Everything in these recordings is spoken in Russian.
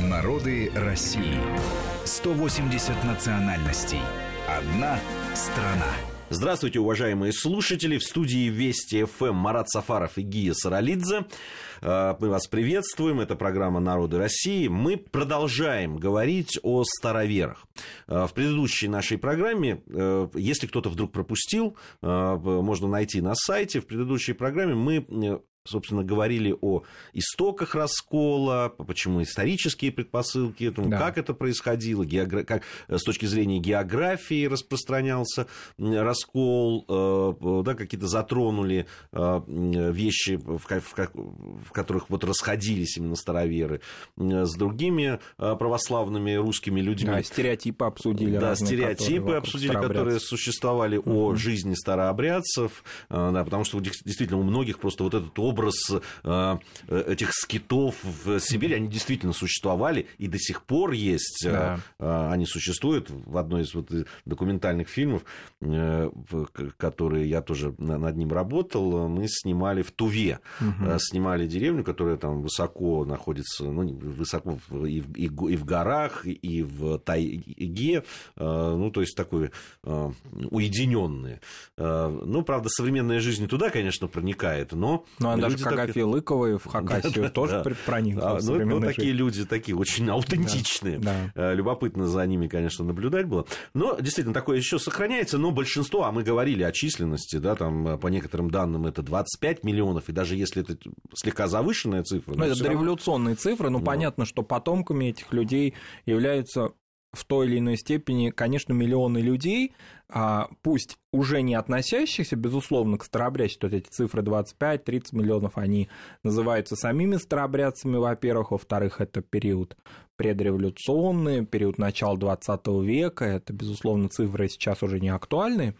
Народы России. 180 национальностей. Одна страна. Здравствуйте, уважаемые слушатели. В студии Вести ФМ Марат Сафаров и Гия Саралидзе. Мы вас приветствуем. Это программа «Народы России». Мы продолжаем говорить о староверах. В предыдущей нашей программе, если кто-то вдруг пропустил, можно найти на сайте. В предыдущей программе мы собственно, говорили о истоках раскола, почему исторические предпосылки, тому, да. как это происходило, геогра... как с точки зрения географии распространялся раскол, э, да, какие-то затронули э, вещи, в, в, в которых вот расходились именно староверы с другими э, православными русскими людьми. Да, стереотипы обсудили. Да, стереотипы обсудили, которые существовали угу. о жизни старообрядцев, да, потому что действительно у многих просто вот этот образ образ э, этих скитов в Сибири, они действительно существовали и до сих пор есть. Э, да. Э, они существуют в одной из вот документальных фильмов, которые я тоже над ним работал. Мы снимали в Туве. Угу. Снимали деревню, которая там высоко находится, ну, высоко и в, и в горах, и в тайге. Ну, то есть такой уединенные. Ну, правда, современная жизнь туда, конечно, проникает, но... Ну, а даже как Агафья Лыковой в Хакасию тоже проникли. А, ну, ну, такие люди, такие очень аутентичные. Э, любопытно за ними, конечно, наблюдать было. Но действительно, такое еще сохраняется, но большинство, а мы говорили о численности, да, там э, по некоторым данным это 25 миллионов, и даже если это слегка завышенная цифра. Ну, это дореволюционные цифры, но понятно, что потомками этих людей являются в той или иной степени, конечно, миллионы людей, а, пусть уже не относящихся, безусловно, к старообрядчеству, эти цифры 25-30 миллионов, они называются самими старообрядцами, во-первых, во-вторых, это период предреволюционный, период начала 20 века, это, безусловно, цифры сейчас уже не актуальны,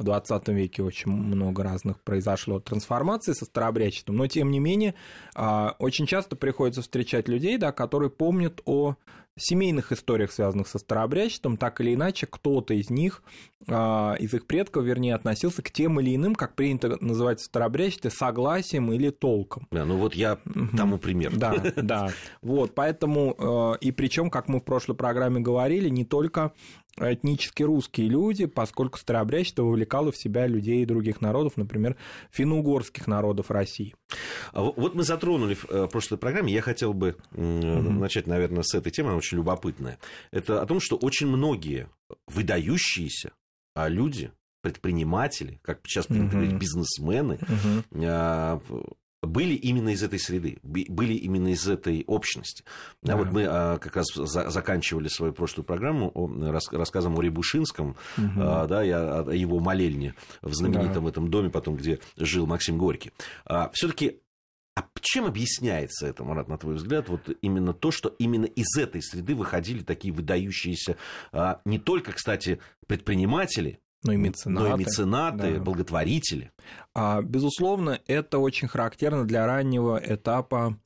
в 20 веке очень много разных произошло трансформаций со старообрядчеством, но, тем не менее, а, очень часто приходится встречать людей, да, которые помнят о семейных историях, связанных со старообрядчеством, так или иначе, кто-то из них, а, из их предков, вернее, относился к тем или иным, как принято называть в старообрядчестве, согласием или толком. Да, ну вот я тому пример. Да, да. Вот, поэтому, э, и причем, как мы в прошлой программе говорили, не только этнически русские люди, поскольку старообрядчество вовлекало в себя людей других народов, например, финно-угорских народов России. А вот мы затронули в э, прошлой программе, я хотел бы mm-hmm. начать, наверное, с этой темы, она очень любопытная. Это о том, что очень многие выдающиеся а, люди, предприниматели, как сейчас принято говорить, бизнесмены, угу были именно из этой среды, были именно из этой общности. Да. вот мы а, как раз заканчивали свою прошлую программу рассказом о Рябушинском, угу. да, и о его молельне в знаменитом да. этом доме, потом, где жил Максим Горький. А, Все-таки а чем объясняется это, Марат, на твой взгляд, вот именно то, что именно из этой среды выходили такие выдающиеся, не только, кстати, предприниматели, но и меценаты, но и меценаты да. благотворители. А, безусловно, это очень характерно для раннего этапа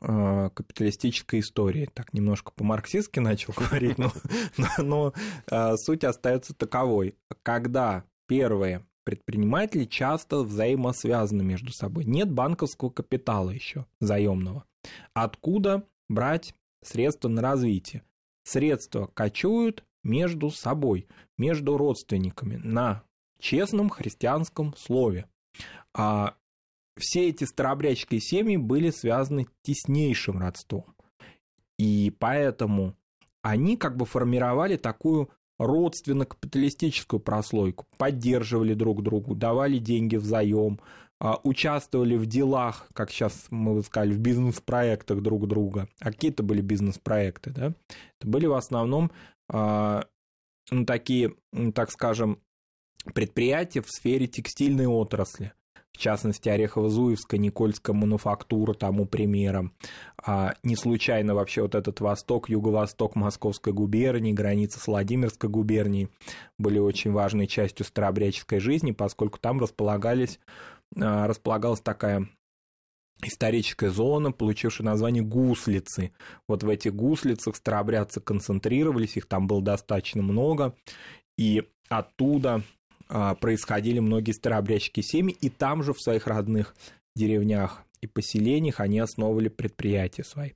а, капиталистической истории. Так немножко по-марксистски начал говорить, но, но, но а, суть остается таковой. Когда первые предприниматели часто взаимосвязаны между собой. Нет банковского капитала еще заемного. Откуда брать средства на развитие? Средства кочуют между собой, между родственниками на честном христианском слове. А все эти старообрядческие семьи были связаны теснейшим родством. И поэтому они как бы формировали такую родственно-капиталистическую прослойку, поддерживали друг друга, давали деньги взаим, а, участвовали в делах, как сейчас мы сказали, в бизнес-проектах друг друга. А какие-то были бизнес-проекты, да? Это были в основном такие, так скажем, предприятия в сфере текстильной отрасли. В частности, Орехово-Зуевская, Никольская мануфактура тому примером. А не случайно вообще вот этот восток, юго-восток Московской губернии, граница с Владимирской губернией были очень важной частью старообрядческой жизни, поскольку там располагались, а, располагалась такая историческая зона, получившая название Гуслицы. Вот в этих гуслицах старообрядцы концентрировались, их там было достаточно много, и оттуда а, происходили многие старообрядческие семьи, и там же в своих родных деревнях и поселениях они основывали предприятия свои.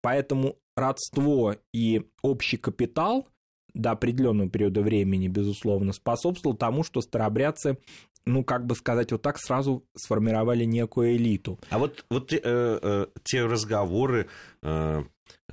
Поэтому родство и общий капитал до определенного периода времени, безусловно, способствовал тому, что старобрядцы ну, как бы сказать, вот так сразу сформировали некую элиту. А вот, вот э, э, те разговоры, э,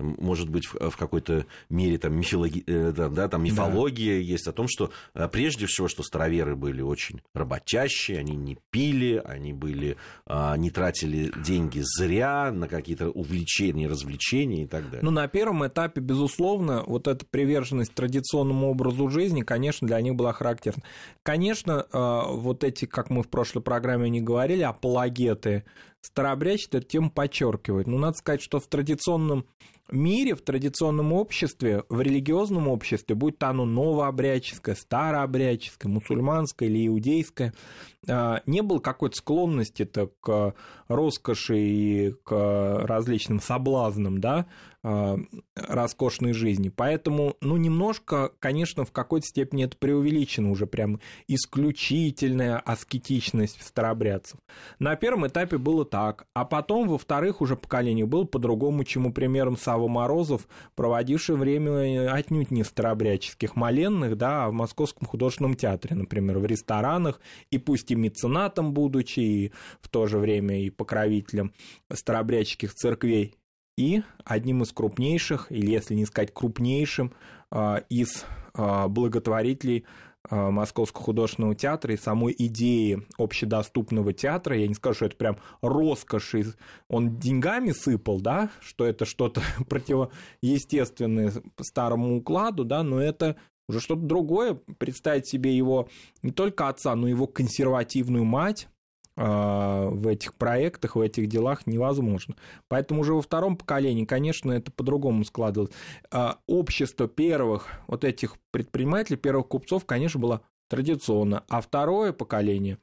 может быть, в какой-то мере там, мифологи... Э, да, там мифология да. есть о том, что э, прежде всего, что староверы были очень работящие, они не пили, они были, а, не тратили деньги зря на какие-то увлечения, развлечения и так далее. Ну, на первом этапе, безусловно, вот эта приверженность традиционному образу жизни, конечно, для них была характерна. Конечно, э, вот эти, как мы в прошлой программе не говорили, апологеты старообрядчество эту тему подчеркивает. Но надо сказать, что в традиционном мире, в традиционном обществе, в религиозном обществе, будь то оно новообрядческое, старообрядческое, мусульманское или иудейское, а, не было какой-то склонности-то к роскоши и к различным соблазнам, да, роскошной жизни. Поэтому, ну, немножко, конечно, в какой-то степени это преувеличено уже прям исключительная аскетичность старобрядцев. На первом этапе было так, а потом во вторых уже поколениях было по-другому, чему примером Сава Морозов, проводивший время отнюдь не в старобрядческих моленных, да, а в Московском художественном театре, например, в ресторанах, и пусть и меценатом будучи, и в то же время и покровителем старобрядческих церквей, и одним из крупнейших, или если не сказать крупнейшим, а, из а, благотворителей а, Московского художественного театра и самой идеи общедоступного театра. Я не скажу, что это прям роскошь, он деньгами сыпал, да, что это что-то противоестественное старому укладу, да, но это уже что-то другое. Представить себе его не только отца, но и его консервативную мать, в этих проектах, в этих делах невозможно. Поэтому уже во втором поколении, конечно, это по-другому складывалось. А, общество первых вот этих предпринимателей, первых купцов, конечно, было традиционно, а второе поколение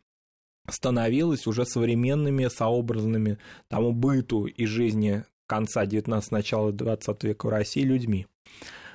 становилось уже современными, сообразными тому быту и жизни конца 19 начала 20 века в России людьми.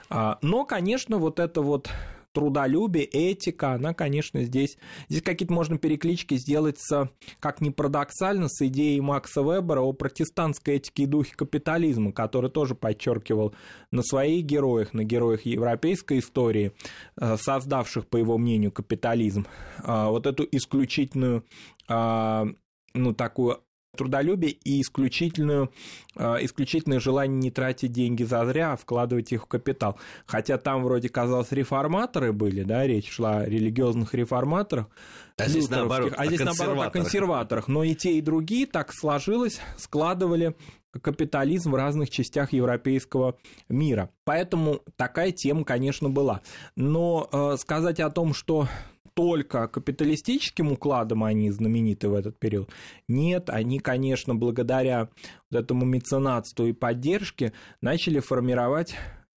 А, но, конечно, вот это вот трудолюбие, этика, она, конечно, здесь... Здесь какие-то можно переклички сделать с, как ни парадоксально, с идеей Макса Вебера о протестантской этике и духе капитализма, который тоже подчеркивал на своих героях, на героях европейской истории, э, создавших, по его мнению, капитализм, э, вот эту исключительную э, ну, такую трудолюбие и исключительную, а, исключительное желание не тратить деньги зазря, а вкладывать их в капитал. Хотя там вроде казалось реформаторы были, да, речь шла о религиозных реформаторах, а здесь наоборот, а здесь наоборот о консерваторах. Но и те, и другие так сложилось, складывали капитализм в разных частях европейского мира. Поэтому такая тема, конечно, была. Но э, сказать о том, что только капиталистическим укладом они знамениты в этот период. Нет, они, конечно, благодаря вот этому меценатству и поддержке начали формировать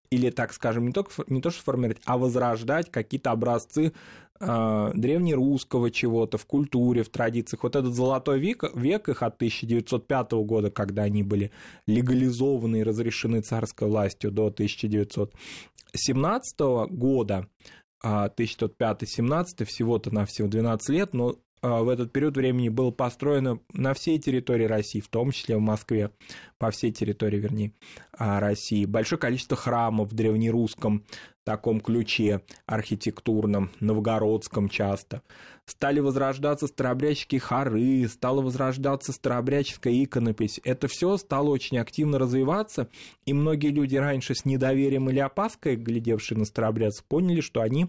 или, так скажем, не, только, не то что формировать, а возрождать какие-то образцы э, древнерусского чего-то в культуре, в традициях. Вот этот золотой век, век их от 1905 года, когда они были легализованы и разрешены царской властью до 1917 года, 1905-17, всего-то на всего 12 лет, но а, в этот период времени было построено на всей территории России, в том числе в Москве, по всей территории, вернее, а, России. Большое количество храмов в древнерусском таком ключе архитектурном, новгородском часто. Стали возрождаться старообрядческие хоры, стала возрождаться старообрядческая иконопись. Это все стало очень активно развиваться, и многие люди раньше с недоверием или опаской, глядевшие на старообрядцев, поняли, что они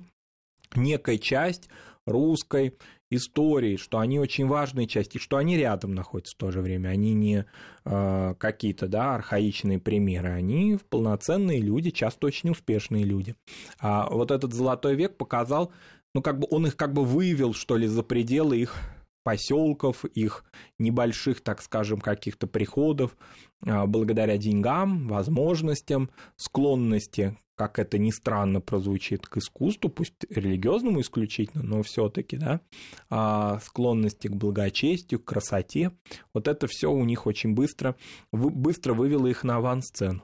некая часть русской истории, что они очень важные части, что они рядом находятся в то же время. Они не э, какие-то да, архаичные примеры, они полноценные люди, часто очень успешные люди. А вот этот золотой век показал, ну как бы он их как бы выявил, что ли, за пределы их поселков, их небольших, так скажем, каких-то приходов, а, благодаря деньгам, возможностям, склонности как это ни странно прозвучит, к искусству, пусть религиозному исключительно, но все-таки, да, а склонности к благочестию, к красоте, вот это все у них очень быстро, быстро вывело их на авансцену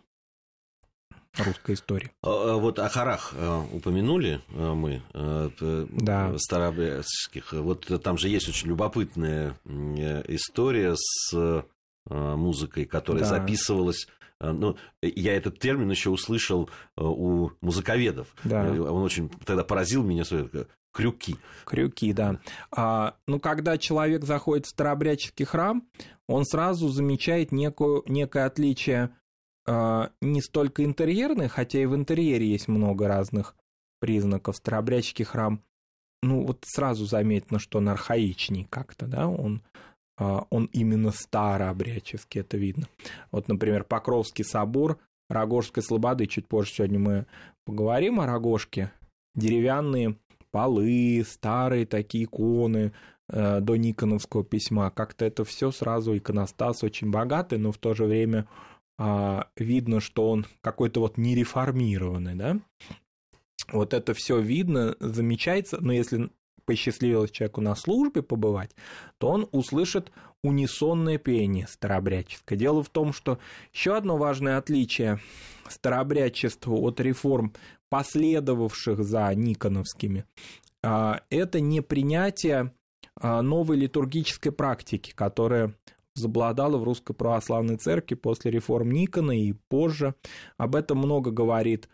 русской истории. А, а вот о хорах э, упомянули э, мы, э, да. старообрядческих. Вот там же есть очень любопытная история с музыкой, которая Да. записывалась. Ну, я этот термин еще услышал у музыковедов. Да. Он очень тогда поразил меня, крюки. Крюки, да. А, ну, когда человек заходит в старообрядческий храм, он сразу замечает некую, некое отличие не столько интерьерное, хотя и в интерьере есть много разных признаков. Старообрядческий храм, ну, вот сразу заметно, что он архаичней как-то, да, он, а, он именно старообрядческий, это видно. Вот, например, Покровский собор Рогожской Слободы, чуть позже сегодня мы поговорим о Рогожке, деревянные полы, старые такие иконы э, до Никоновского письма. Как-то это все сразу иконостас очень богатый, но в то же время а, видно, что он какой-то вот нереформированный, да. Вот это все видно, замечается, но если посчастливилось человеку на службе побывать, то он услышит унисонное пение старообрядческое. Дело в том, что еще одно важное отличие старообрядчества от реформ, последовавших за Никоновскими, а, это не принятие а, новой литургической практики, которая забладала в Русской Православной Церкви после реформ Никона и позже. Об этом много говорит,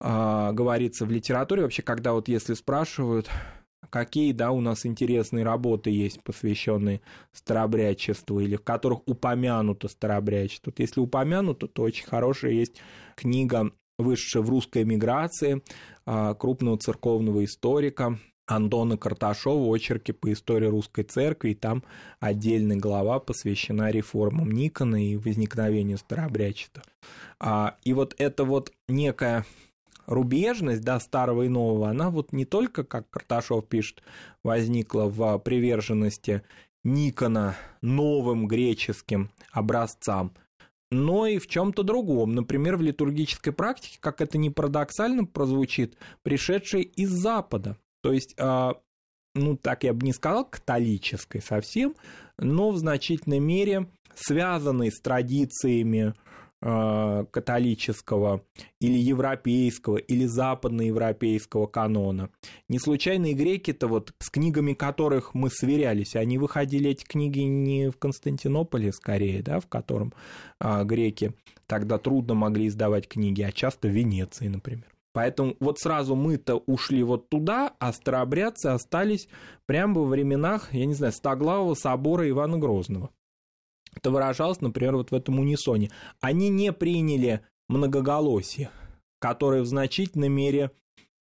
а, говорится в литературе. Вообще, когда вот если спрашивают, какие, да, у нас интересные работы есть, посвященные старообрядчеству, или в которых упомянуто старообрядчество. Вот если упомянуто, то очень хорошая есть книга, вышедшая в русской эмиграции, а, крупного церковного историка Антона Карташова «Очерки по истории русской церкви», и там отдельная глава посвящена реформам Никона и возникновению старообрядчества. А, И вот это вот некая рубежность, да, старого и нового, она вот не только, как Карташов пишет, возникла в приверженности Никона новым греческим образцам, но и в чем-то другом, например, в литургической практике, как это не парадоксально прозвучит, пришедшей из Запада. То есть, а, ну, так я бы не сказал, католической совсем, но в значительной мере связанной с традициями а, католического или европейского или западноевропейского канона. Не случайно и греки-то вот с книгами которых мы сверялись, они выходили эти книги не в Константинополе скорее, да, в котором а, греки тогда трудно могли издавать книги, а часто в Венеции, например. Поэтому вот сразу мы-то ушли вот туда, а старообрядцы остались прямо во временах, я не знаю, Стоглавого собора Ивана Грозного. Это выражалось, например, вот в этом унисоне. Они не приняли многоголосие, которое в значительной мере,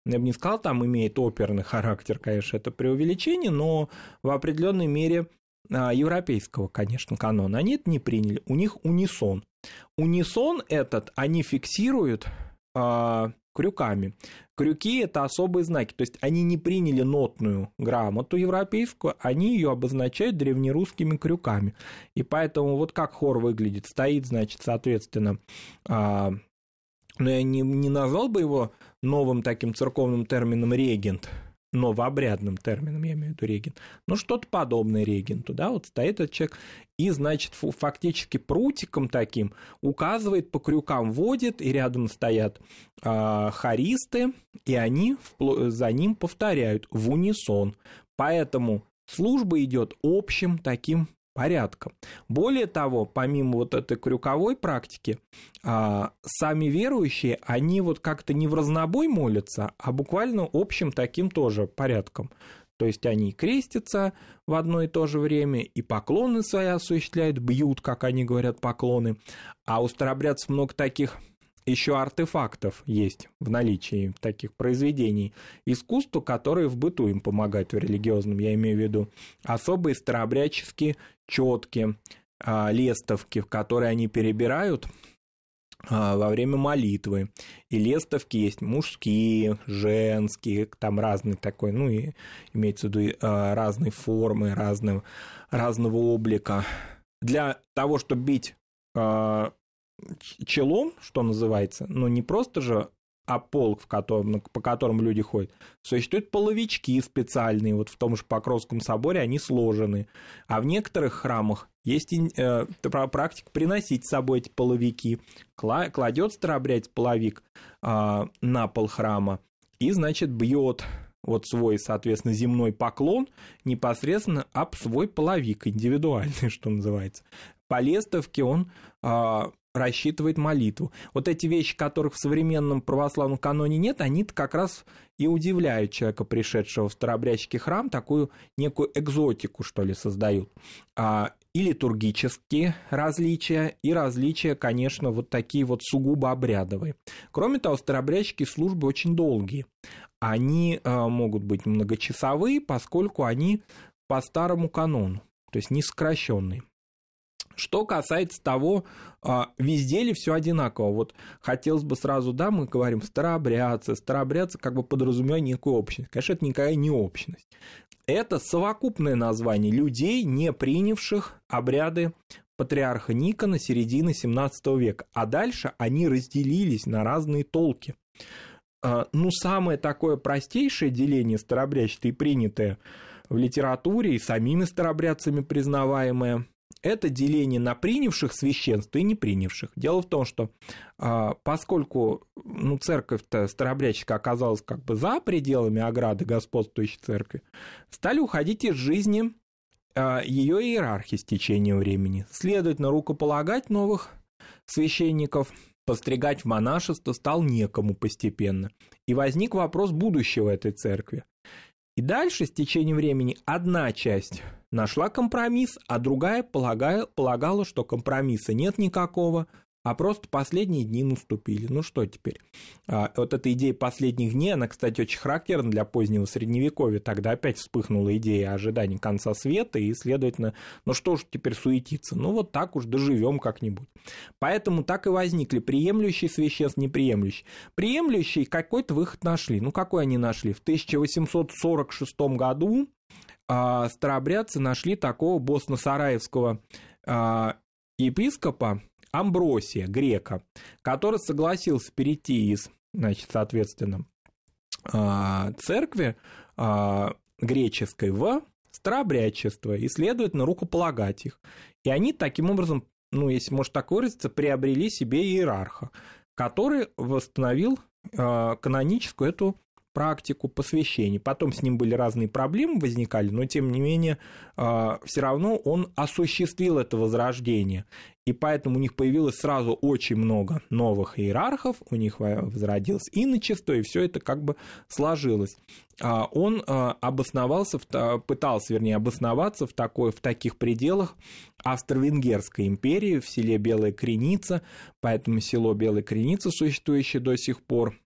я бы не сказал, там имеет оперный характер, конечно, это преувеличение, но в определенной мере а, европейского, конечно, канона. Они это не приняли. У них унисон. Унисон этот они фиксируют а, крюками. Крюки – это особые знаки, то есть они не приняли нотную грамоту европейскую, они ее обозначают древнерусскими крюками. И поэтому вот как хор выглядит, стоит, значит, соответственно, а, но я не, не назвал бы его новым таким церковным термином регент, новообрядным термином, я имею в виду регент, но что-то подобное регенту, да, вот стоит этот человек и, значит, фактически прутиком таким указывает по крюкам, водит, и рядом стоят э, хористы, и они за ним повторяют в унисон. Поэтому служба идет общим таким порядком. Более того, помимо вот этой крюковой практики, а, сами верующие, они вот как-то не в разнобой молятся, а буквально общим таким тоже порядком. То есть они крестятся в одно и то же время, и поклоны свои осуществляют, бьют, как они говорят, поклоны. А у старобрядцев много таких еще артефактов есть в наличии таких произведений искусства, которые в быту им помогают в религиозном, я имею в виду особые старообрядческие четки, лестовки, в которые они перебирают во время молитвы. И лестовки есть мужские, женские, там разные такой, ну и имеется в виду разные формы, разного, разного облика. Для того, чтобы бить челом, что называется, но не просто же а пол, в котором, по которому люди ходят, существуют половички специальные, вот в том же Покровском соборе они сложены, а в некоторых храмах есть э, практика приносить с собой эти половики, кладет старообрядец половик э, на пол храма и, значит, бьет вот свой, соответственно, земной поклон непосредственно об свой половик, индивидуальный, что называется. по лестовке он а, рассчитывает молитву. Вот эти вещи, которых в современном православном каноне нет, они-то как раз и удивляют человека, пришедшего в старообрядческий храм, такую некую экзотику, что ли, создают. А, и литургические различия, и различия, конечно, вот такие вот сугубо обрядовые. Кроме того, старообрядческие службы очень долгие. Они а, могут быть многочасовые, поскольку они по старому канону, то есть не сокращенные. Что касается того, а, везде ли все одинаково. Вот хотелось бы сразу, да, мы говорим старообрядцы, старообрядцы как бы подразумевают некую общность. Конечно, это никакая не общность. Это совокупное название людей, не принявших обряды патриарха Никона середины 17 века. А дальше они разделились на разные толки. А, ну, самое такое простейшее деление старообрядчества и принятое в литературе и самими старообрядцами признаваемое, это деление на принявших священство и не принявших. Дело в том, что а, поскольку ну, церковь-то старообрядчика оказалась как бы за пределами ограды господствующей церкви, стали уходить из жизни а, ее иерархии с течением времени. Следовательно, рукополагать новых священников, постригать в монашество стал некому постепенно. И возник вопрос будущего этой церкви. И дальше, с течением времени, одна часть нашла компромисс, а другая полагая, полагала, что компромисса нет никакого, а просто последние дни наступили. Ну что теперь? А, вот эта идея последних дней, она, кстати, очень характерна для позднего средневековья. Тогда опять вспыхнула идея ожидания конца света, и, следовательно, ну что ж теперь суетиться? Ну вот так уж доживем как-нибудь. Поэтому так и возникли приемлющие священств, неприемлющие. Приемлющие какой-то выход нашли. Ну какой они нашли? В 1846 году старообрядцы нашли такого босно-сараевского а, епископа, Амбросия, грека, который согласился перейти из, значит, соответственно, а, церкви а, греческой в старообрядчество и, следовательно, рукополагать их. И они таким образом, ну, если можно так выразиться, приобрели себе иерарха, который восстановил а, каноническую эту практику посвящения. Потом с ним были разные проблемы возникали, но тем не менее все равно он осуществил это возрождение и поэтому у них появилось сразу очень много новых иерархов, у них возродилось иночество, и все это как бы сложилось. А он а, обосновался, пытался, вернее, обосноваться в, такой, в таких пределах Австро-Венгерской империи, в селе Белая Креница, поэтому село Белая Креница, существующее до сих пор,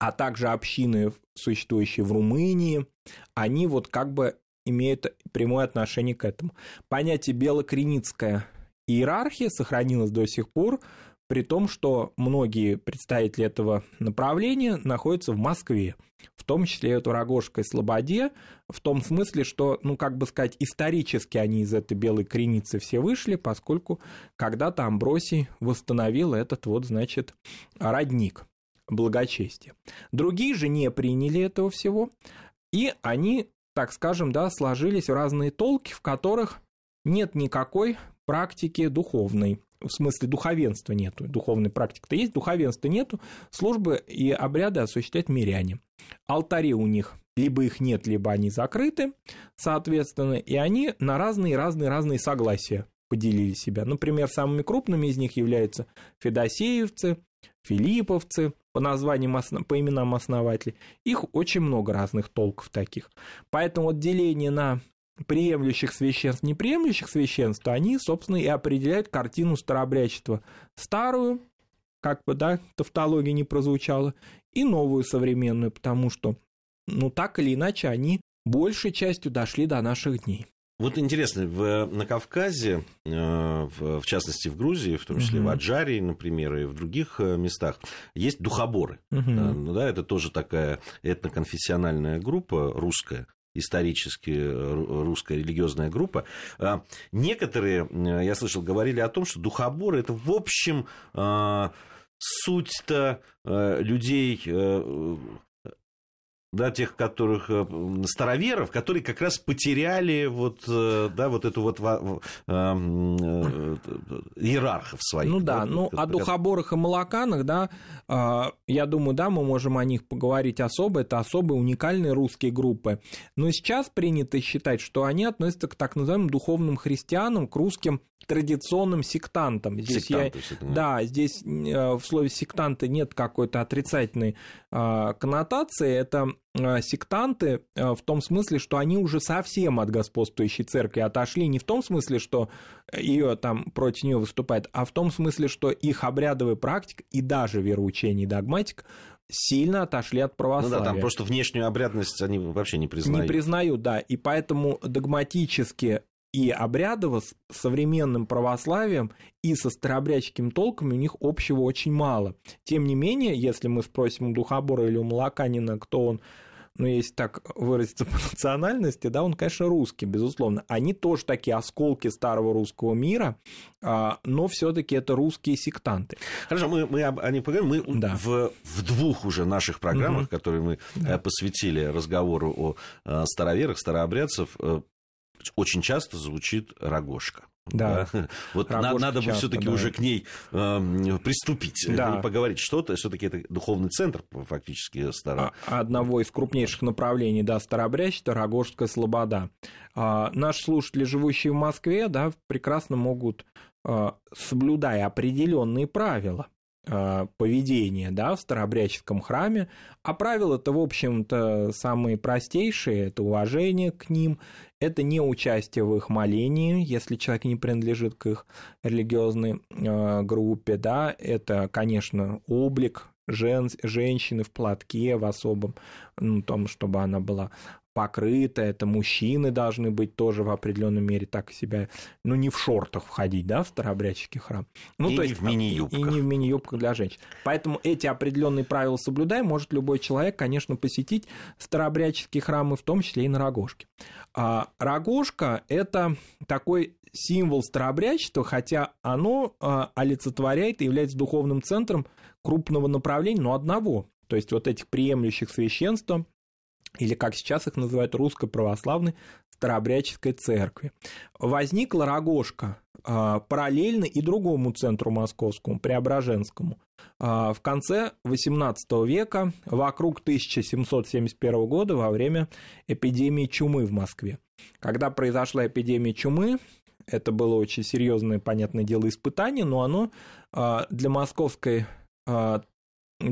а также общины, существующие в Румынии, они вот как бы имеют прямое отношение к этому. Понятие белокреницкое иерархия сохранилась до сих пор, при том, что многие представители этого направления находятся в Москве, в том числе и в Рогожской Слободе, в том смысле, что, ну, как бы сказать, исторически они из этой белой креницы все вышли, поскольку когда-то Амбросий восстановил этот вот, значит, родник благочестия. Другие же не приняли этого всего, и они, так скажем, да, сложились в разные толки, в которых нет никакой практики духовной. В смысле духовенства нету. Духовной практики-то есть, духовенства нету. Службы и обряды осуществляют миряне. Алтари у них либо их нет, либо они закрыты, соответственно, и они на разные-разные-разные согласия поделили себя. Например, самыми крупными из них являются федосеевцы, филипповцы, по названиям, по именам основателей. Их очень много разных толков таких. Поэтому вот деление на приемлющих священств, неприемлющих священств, они, собственно, и определяют картину старообрядчества. Старую, как бы, да, тавтология не прозвучала, и новую современную, потому что, ну, так или иначе, они большей частью дошли до наших дней. Вот интересно, в, на Кавказе, э, в, в частности в Грузии, в том числе угу. в Аджарии, например, и в других э, местах, есть духоборы. Угу. Да, это тоже такая этноконфессиональная группа русская, исторически русская религиозная группа. Некоторые, я слышал, говорили о том, что духоборы это в общем суть-то людей да, тех, которых э, староверов, которые как раз потеряли вот, э, да, вот эту вот э, иерархов своих. Ну да, да ну о духоборах и молоканах, да, я думаю, да, мы можем о них поговорить особо, это особые уникальные русские группы. Но сейчас принято считать, что они относятся к так называемым духовным христианам, к русским традиционным сектантам. Здесь Сектанты, я, да, здесь в слове сектанты нет какой-то отрицательной коннотации, это сектанты э, в том смысле, что они уже совсем от господствующей церкви отошли, не в том смысле, что ее там против нее выступает, а в том смысле, что их обрядовая практика и даже вероучение и догматика сильно отошли от православия. Ну да, там просто внешнюю обрядность они вообще не признают. Не признают, да, и поэтому догматически и обрядово с современным православием и со старообрядческим толком у них общего очень мало. Тем не менее, если мы спросим у Духобора или у Молоканина, кто он, ну, если так выразиться по национальности, да, он, конечно, русский, безусловно. Они тоже такие осколки старого русского мира, а, но все-таки это русские сектанты. Хорошо, мы, мы об, о них поговорим. Мы да. в, в двух уже наших программах, угу. которые мы да. Э, посвятили разговору о э, староверах, старообрядцев, э, очень часто звучит рогожка. Да. да? Вот на, надо бы все-таки да. уже к ней э, приступить да. и поговорить что-то. Все-таки это духовный центр фактически старо. А, одного из крупнейших направлений, да, старообрядчества, Рогожская Слобода. А, наши слушатели, живущие в Москве, да, прекрасно могут, а, соблюдая определенные правила, а, поведения да, в старообрядческом храме, а правила-то, в общем-то, самые простейшие, это уважение к ним, это не участие в их молении, если человек не принадлежит к их религиозной э, группе, да, это, конечно, облик жен, женщины в платке в особом, ну, том, чтобы она была покрыто, это мужчины должны быть тоже в определенной мере так себя, ну, не в шортах входить, да, в старообрядческий храм. Ну, и то не есть, в мини-юбках. И не в мини-юбках для женщин. Поэтому эти определенные правила соблюдая, может любой человек, конечно, посетить старообрядческие храмы, в том числе и на Рогожке. А Рогожка – это такой символ старообрядчества, хотя оно а, олицетворяет и является духовным центром крупного направления, но одного. То есть вот этих приемлющих священства или как сейчас их называют, Русской Православной Старообрядческой Церкви. Возникла Рогожка а, параллельно и другому центру московскому, Преображенскому. А, в конце XVIII века, вокруг 1771 года, во время эпидемии чумы в Москве. Когда произошла эпидемия чумы, это было очень серьезное, понятное дело, испытание, но оно а, для московской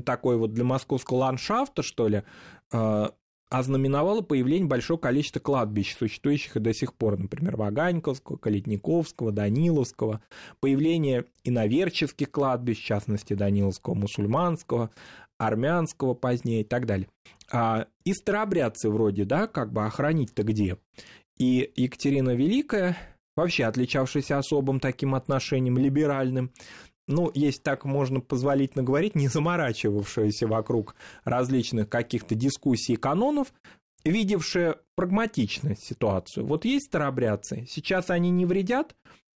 такой вот для московского ландшафта, что ли, ознаменовало появление большого количества кладбищ, существующих и до сих пор, например, Ваганьковского, Калитниковского, Даниловского, появление иноверческих кладбищ, в частности, Даниловского, мусульманского, армянского позднее и так далее. А, и старообрядцы вроде, да, как бы охранить-то где? И Екатерина Великая, вообще отличавшаяся особым таким отношением либеральным, ну, если так можно позволительно говорить, не заморачивавшаяся вокруг различных каких-то дискуссий и канонов, видевшая прагматично ситуацию. Вот есть старобрядцы, сейчас они не вредят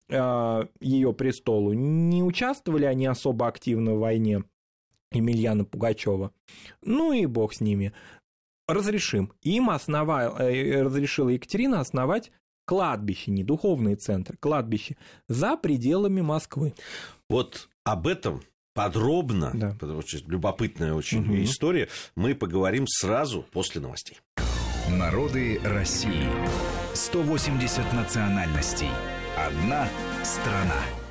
э, ее престолу, не участвовали они особо активно в войне Емельяна Пугачева. Ну и бог с ними. Разрешим. Им основал, э, разрешила Екатерина основать кладбище, не духовный центр, кладбище за пределами Москвы. Вот об этом подробно, да. потому что любопытная очень угу. история, мы поговорим сразу после новостей. Народы России. 180 национальностей. Одна страна.